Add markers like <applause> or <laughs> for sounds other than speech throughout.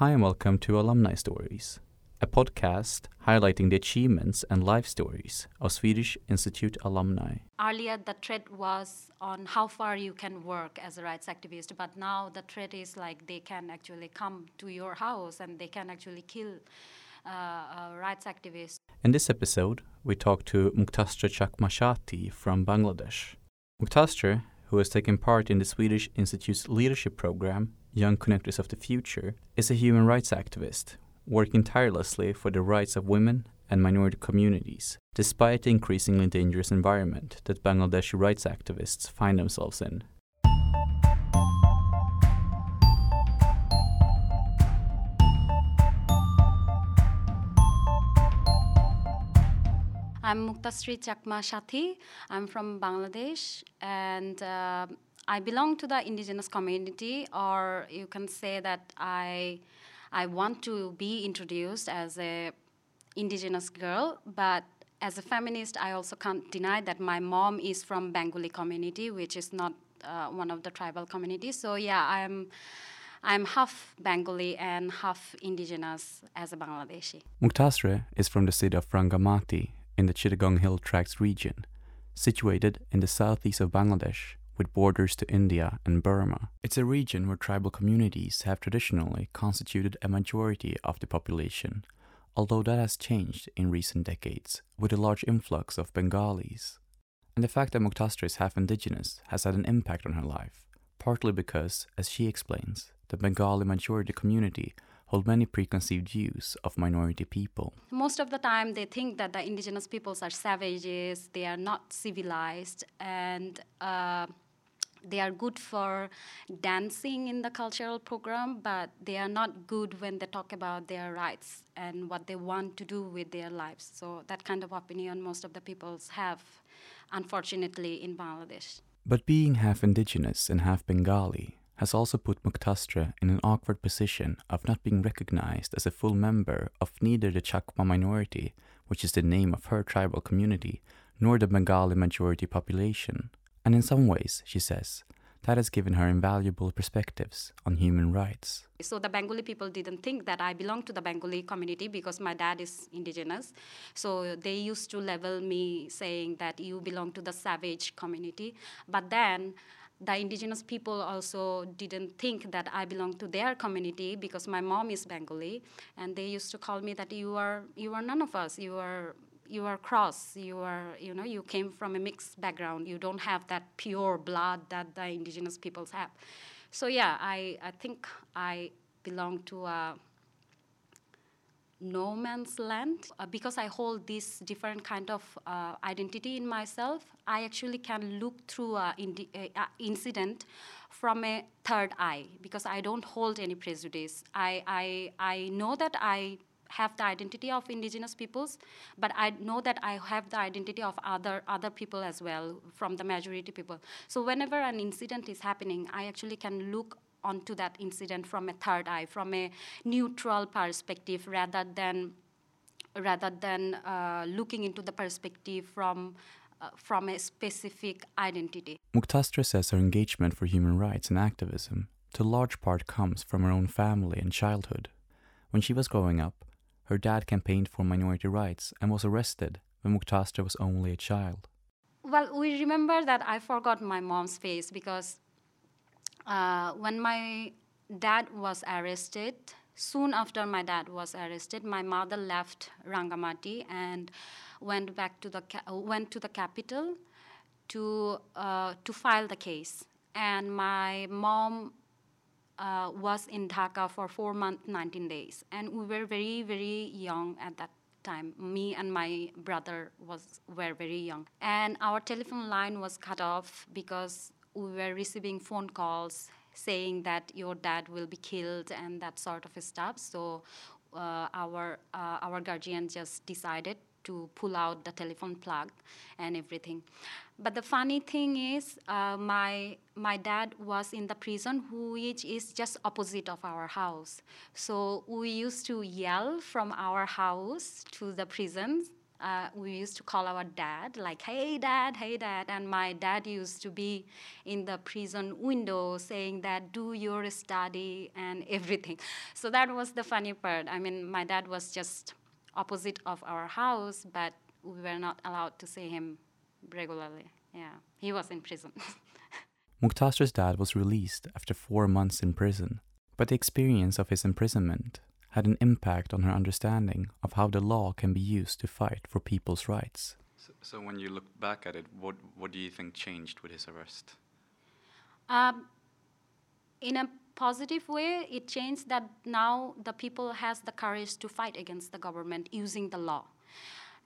Hi, and welcome to Alumni Stories, a podcast highlighting the achievements and life stories of Swedish Institute alumni. Earlier, the threat was on how far you can work as a rights activist, but now the threat is like they can actually come to your house and they can actually kill uh, a rights activists. In this episode, we talk to Muktasree Chakma Sathi from Bangladesh. Muktasree, who has taken part in the Swedish Institute's leadership program, Young Connectors of the Future, is a human rights activist working tirelessly for the rights of women and minority communities, despite the increasingly dangerous environment that Bangladeshi rights activists find themselves in. I'm Muktasree Chakma Sathi. I'm from Bangladesh and uh, I belong to the indigenous community, or you can say that I, I want to be introduced as a indigenous girl, but as a feminist, I also can't deny that my mom is from Bengali community, which is not uh, one of the tribal communities. So yeah, I'm. I'm half Bengali and half indigenous as a Bangladeshi. Muktasree is from the city of Rangamati in the Chittagong Hill Tracts region, situated in the southeast of Bangladesh with borders to India and Burma. It's a region where tribal communities have traditionally constituted a majority of the population, although that has changed in recent decades with a large influx of Bengalis. And the fact that Muktasree is half indigenous has had an impact on her life, partly because, as she explains, the Bengali majority community hold many preconceived views of minority people. Most of the time, they think that the indigenous peoples are savages, they are not civilized, and uh, they are good for dancing in the cultural program, but they are not good when they talk about their rights and what they want to do with their lives. So, that kind of opinion most of the peoples have, unfortunately, in Bangladesh. But being half indigenous and half Bengali has also put Muktasree in an awkward position of not being recognized as a full member of neither the Chakma minority, which is the name of her tribal community, nor the Bengali majority population. And in some ways, she says, that has given her invaluable perspectives on human rights. So the Bengali people didn't think that I belong to the Bengali community because my dad is indigenous. So they used to level me saying that you belong to the savage community. But then the indigenous people also didn't think that I belong to their community because my mom is Bengali, and they used to call me that you are you are none of us. You are you are cross. You are you know you came from a mixed background. You don't have that pure blood that the indigenous peoples have. So yeah, I I think I belong to a no man's land uh, because i hold this different kind of uh, identity in myself i actually can look through an indi- incident from a third eye because i don't hold any prejudice I, I, I know that i have the identity of indigenous peoples but i know that i have the identity of other other people as well from the majority people so whenever an incident is happening i actually can look onto that incident from a third eye, from a neutral perspective, rather than rather than uh, looking into the perspective from uh, from a specific identity. Muktasree says her engagement for human rights and activism to large part comes from her own family and childhood. When she was growing up, her dad campaigned for minority rights and was arrested when Muktasree was only a child. Well, we remember that I forgot my mom's face because uh, when my dad was arrested, soon after my dad was arrested, my mother left Rangamati and went back to the went to the capital to uh, to file the case. And my mom uh, was in Dhaka for four months, 19 days, and we were very very young at that time. Me and my brother was were very young. And our telephone line was cut off because we were receiving phone calls saying that your dad will be killed and that sort of stuff. So uh, our uh, our guardian just decided to pull out the telephone plug and everything. But the funny thing is, uh, my my dad was in the prison, which is just opposite of our house. So we used to yell from our house to the prison. uh, we used to call our dad, like, hey, dad, hey, dad. And my dad used to be in the prison window saying that, do your study and <laughs> everything. So that was the funny part. I mean, my dad was just opposite of our house, but we were not allowed to see him regularly. Yeah, he was in prison. <laughs> Muktasree's dad was released after four months in prison, but the experience of his imprisonment had an impact on her understanding of how the law can be used to fight for people's rights. So, so when you look back at it, what, what do you think changed with his arrest? Um, in a positive way, it changed that now the people has the courage to fight against the government using the law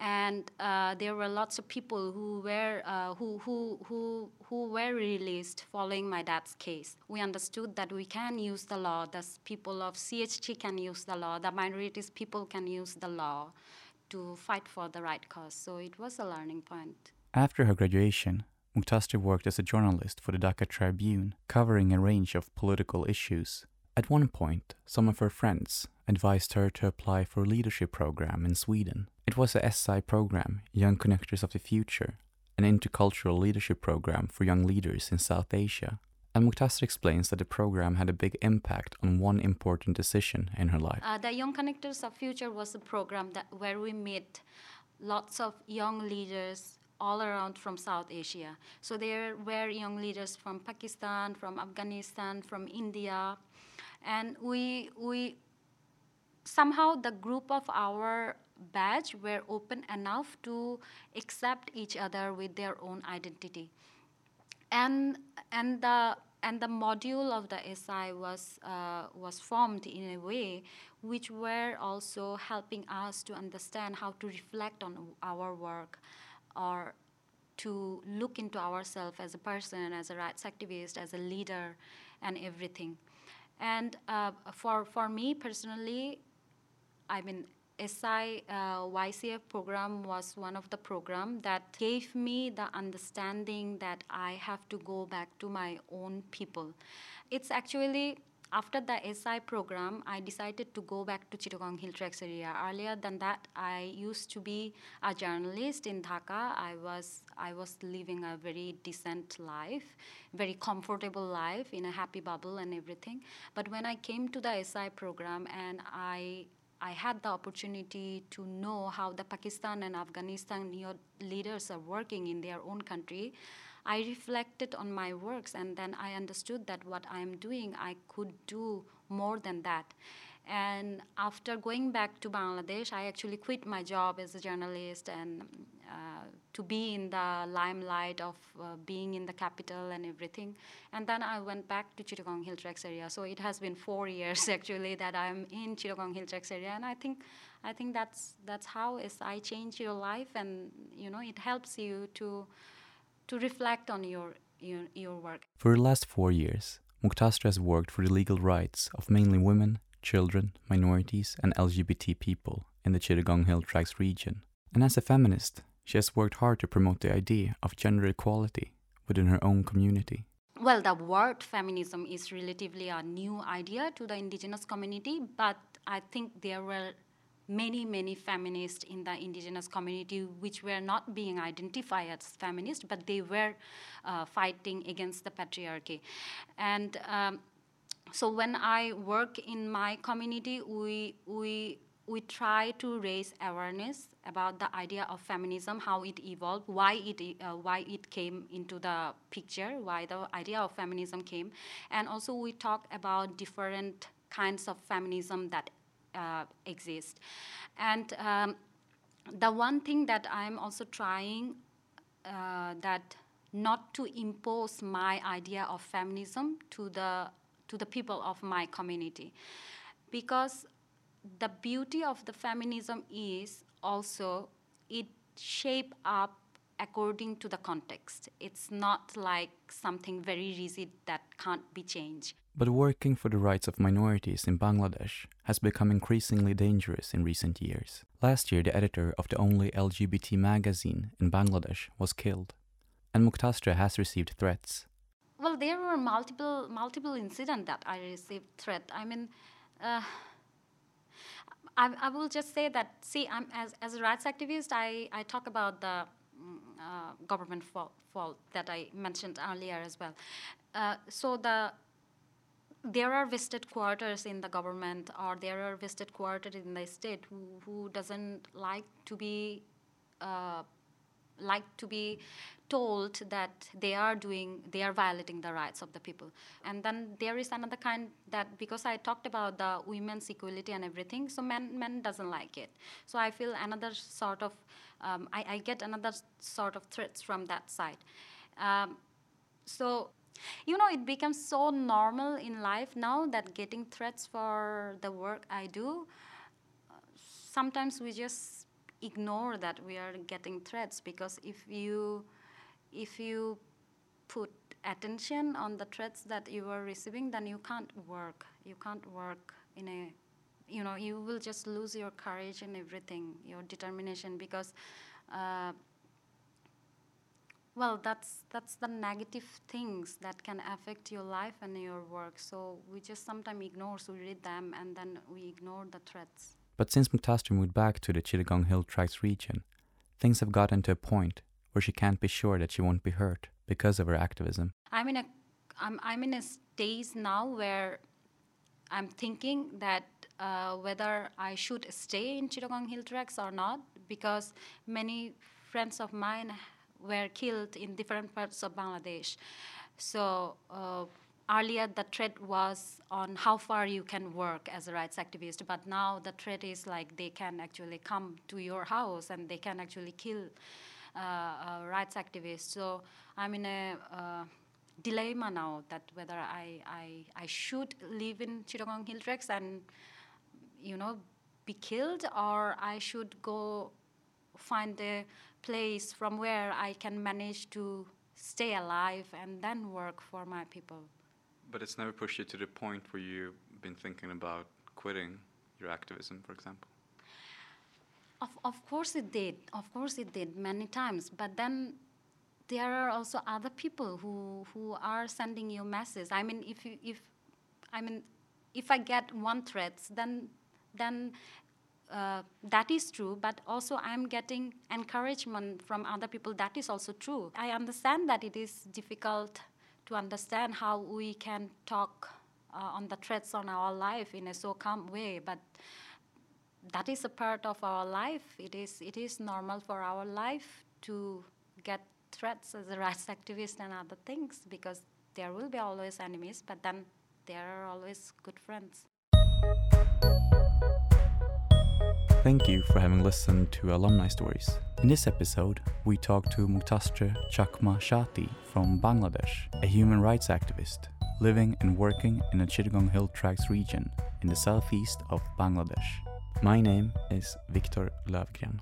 and uh, there were lots of people who were uh, who, who, who, who were released following my dad's case. We understood that we can use the law. The people of CHT can use the law. The minorities people can use the law to fight for the right cause. So it was a learning point. After her graduation, Muktasree worked as a journalist for the Dhaka Tribune, covering a range of political issues. At one point, some of her friends advised her to apply for a leadership program in Sweden. It was a SI program, Young Connectors of the Future, an intercultural leadership program for young leaders in South Asia. And Muktasree explains that the program had a big impact on one important decision in her life. Uh, the Young Connectors of Future was a program that where we meet lots of young leaders all around from South Asia. So there were young leaders from Pakistan, from Afghanistan, from India, and we we somehow the group of our batch were open enough to accept each other with their own identity. And and the and the module of the SI was uh, was formed in a way which were also helping us to understand how to reflect on our work or to look into ourselves as a person, as a rights activist, as a leader, and everything. And uh, for for me personally, I mean, SI uh, YCF program was one of the program that gave me the understanding that I have to go back to my own people. It's actually after the SI program, I decided to go back to Chittagong Hill Tracts area. Earlier than that, I used to be a journalist in Dhaka. I was I was living a very decent life, very comfortable life in a happy bubble and everything. But when I came to the SI program and I I had the opportunity to know how the Pakistan and Afghanistan leaders are working in their own country. I reflected on my works and then I understood that what I am doing, I could do more than that. And after going back to Bangladesh, I actually quit my job as a journalist and uh, to be in the limelight of uh, being in the capital and everything. And then I went back to Chittagong Hill Tracts area. So it has been four years <laughs> actually that I'm in Chittagong Hill Tracts area, and I think I think that's that's how SI change your life, and you know it helps you to to reflect on your your, your work. For the last four years, Muktasree has worked for the legal rights of mainly women, children, minorities, and LGBT people in the Chittagong Hill Tracts region. And as a feminist, she has worked hard to promote the idea of gender equality within her own community. Well, the word feminism is relatively a new idea to the indigenous community, but I think there were many, many feminists in the indigenous community which were not being identified as feminists, but they were uh, fighting against the patriarchy. And um, so when I work in my community, we, we, we try to raise awareness about the idea of feminism, how it evolved, why it, uh, why it came into the picture, why the idea of feminism came. And also we talk about different kinds of feminism that uh, exist. And um, the one thing that I'm also trying uh, that not to impose my idea of feminism to the to the people of my community. Because the beauty of the feminism is also it shape up according to the context. It's not like something very rigid that can't be changed but working for the rights of minorities in Bangladesh has become increasingly dangerous in recent years. Last year, the editor of the only LGBT magazine in Bangladesh was killed, and Muktasree has received threats well, there were multiple multiple incidents that I received threat. I mean, uh, I, I will just say that, see, I'm, as, as a rights activist, I, I talk about the mm, uh, government fault, fault that I mentioned earlier as well. Uh, so the there are vested quarters in the government or there are vested quarters in the state who, who doesn't like to be uh, like to be told that they are doing they are violating the rights of the people. And then there is another kind that because i talked about the women's equality and everything so men men doesn't like it. So i feel another sort of um, I, I, get another sort of threats from that side. Um, so you know it becomes so normal in life now that getting threats for the work i do sometimes we just ignore that we are getting threats because if you if you put attention on the threats that you are receiving then you can't work. You can't work in a you know you will just lose your courage and everything your determination because uh, well that's that's the negative things that can affect your life and your work so we just sometimes ignore so we read them and then we ignore the threats but since Muktasree moved back to the Chittagong Hill Tracts region, things have gotten to a point where she can't be sure that she won't be hurt because of her activism. I'm in a, I'm, I'm in a stage now where I'm thinking that uh, whether I should stay in Chittagong Hill Tracts or not, because many friends of mine were killed in different parts of Bangladesh. So uh, earlier the threat was on how far you can work as a rights activist, but now the threat is like they can actually come to your house and they can actually kill uh, rights activists. So I'm in a uh, dilemma now that whether I, I, I should live in Chittagong Hill Tracts and, you know, be killed or I should go find a place from where I can manage to stay alive and then work for my people. But it's never pushed you to the point where you've been thinking about quitting your activism, for example? Of, of course it did. Of course it did many times. But then there are also other people who, who are sending you messages. I mean, if, you, if, I mean, if I get one threat, then, then uh, that is true, but also I'm getting encouragement from other people. That is also true. I understand that it is difficult to understand how we can talk uh, on the threats on our life in a so calm way, but that is a part of our life. It is, it is normal for our life to get threats as a rights activist and other things because there will be always enemies, but then there are always good friends. Thank you for having listened to Alumni Stories. In this episode, we talk to Muktasree Chakma Sathi from Bangladesh, a human rights activist living and working in the Chittagong Hill Tracts region in the southeast of Bangladesh. My name is Viktor Lövgren.